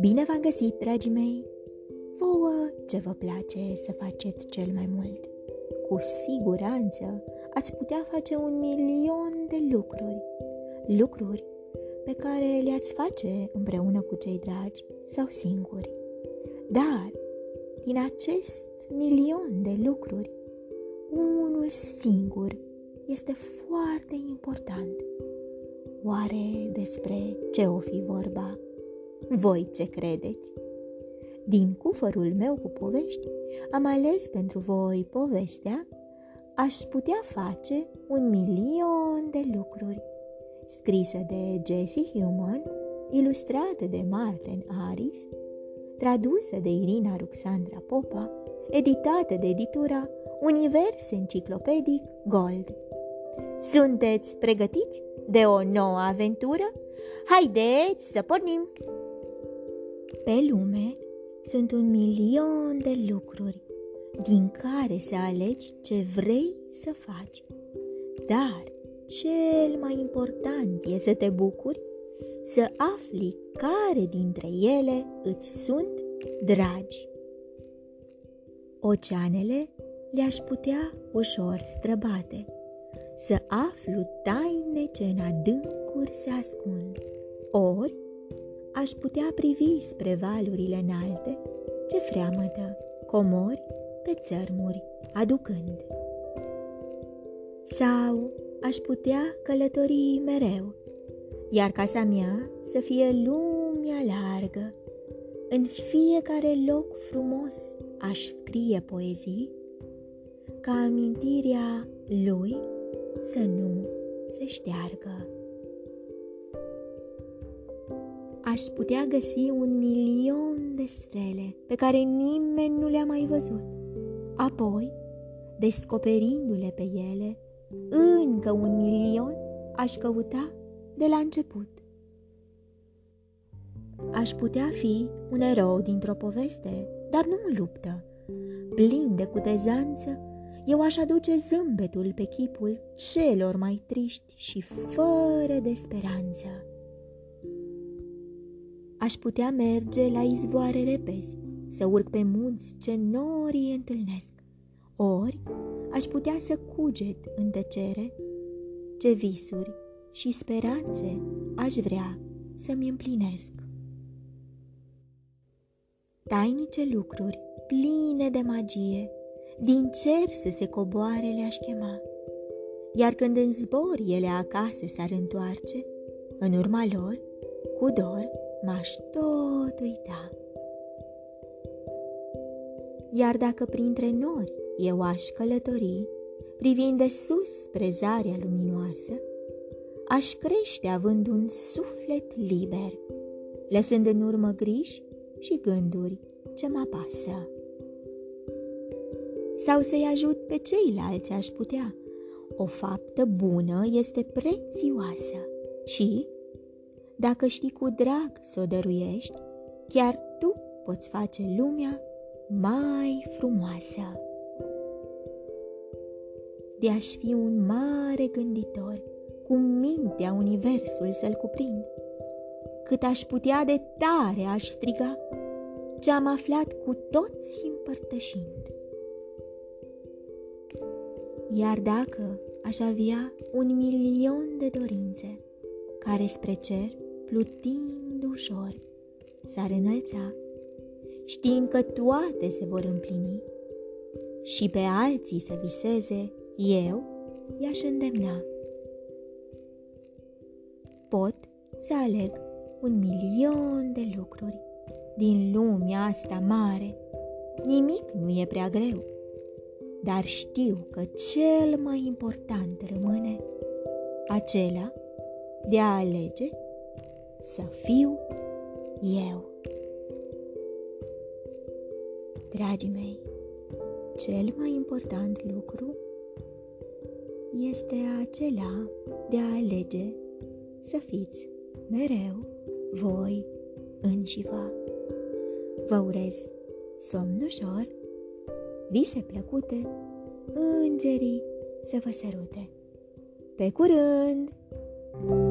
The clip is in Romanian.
Bine v-am găsit, dragii mei! Vouă ce vă place să faceți cel mai mult? Cu siguranță ați putea face un milion de lucruri. Lucruri pe care le-ați face împreună cu cei dragi sau singuri. Dar, din acest milion de lucruri, unul singur este foarte important. Oare despre ce o fi vorba? Voi ce credeți? Din cufărul meu cu povești am ales pentru voi povestea Aș putea face un milion de lucruri, scrisă de Jesse Human, ilustrată de Martin Aris, tradusă de Irina Ruxandra Popa, editată de editura Univers Enciclopedic Gold. Sunteți pregătiți de o nouă aventură? Haideți să pornim! Pe lume sunt un milion de lucruri din care să alegi ce vrei să faci. Dar cel mai important e să te bucuri, să afli care dintre ele îți sunt dragi. Oceanele le-aș putea ușor străbate, să aflu taine ce în adâncuri se ascund, ori aș putea privi spre valurile înalte ce freamătă comori pe țărmuri aducând. Sau aș putea călători mereu, iar casa mea să fie lumea largă. În fiecare loc frumos aș scrie poezii, ca amintirea lui să nu se șteargă. aș putea găsi un milion de stele pe care nimeni nu le-a mai văzut. Apoi, descoperindu-le pe ele, încă un milion aș căuta de la început. Aș putea fi un erou dintr-o poveste, dar nu în luptă. Plin de cutezanță, eu aș aduce zâmbetul pe chipul celor mai triști și fără de speranță aș putea merge la izvoare repezi, să urc pe munți ce norii întâlnesc, ori aș putea să cuget în tăcere ce visuri și speranțe aș vrea să-mi împlinesc. Tainice lucruri pline de magie, din cer să se coboare le-aș chema, iar când în zbor ele acasă s-ar întoarce, în urma lor, cu dor, m-aș tot uita. Iar dacă printre nori eu aș călători, privind de sus spre zarea luminoasă, aș crește având un suflet liber, lăsând în urmă griji și gânduri ce mă pasă. Sau să-i ajut pe ceilalți aș putea. O faptă bună este prețioasă și dacă știi cu drag să o dăruiești, chiar tu poți face lumea mai frumoasă. De aș fi un mare gânditor, cu mintea universul să-l cuprind, cât aș putea de tare aș striga, ce am aflat cu toți împărtășind. Iar dacă aș avea un milion de dorințe, care spre cer plutind ușor, s-ar înălța, știind că toate se vor împlini și pe alții să viseze, eu i-aș îndemna. Pot să aleg un milion de lucruri din lumea asta mare. Nimic nu e prea greu, dar știu că cel mai important rămâne acela de a alege să fiu eu. Dragii mei, cel mai important lucru este acela de a alege să fiți mereu voi înși vă. Vă urez somn ușor, vise plăcute, îngerii să vă sărute. Pe curând! thank you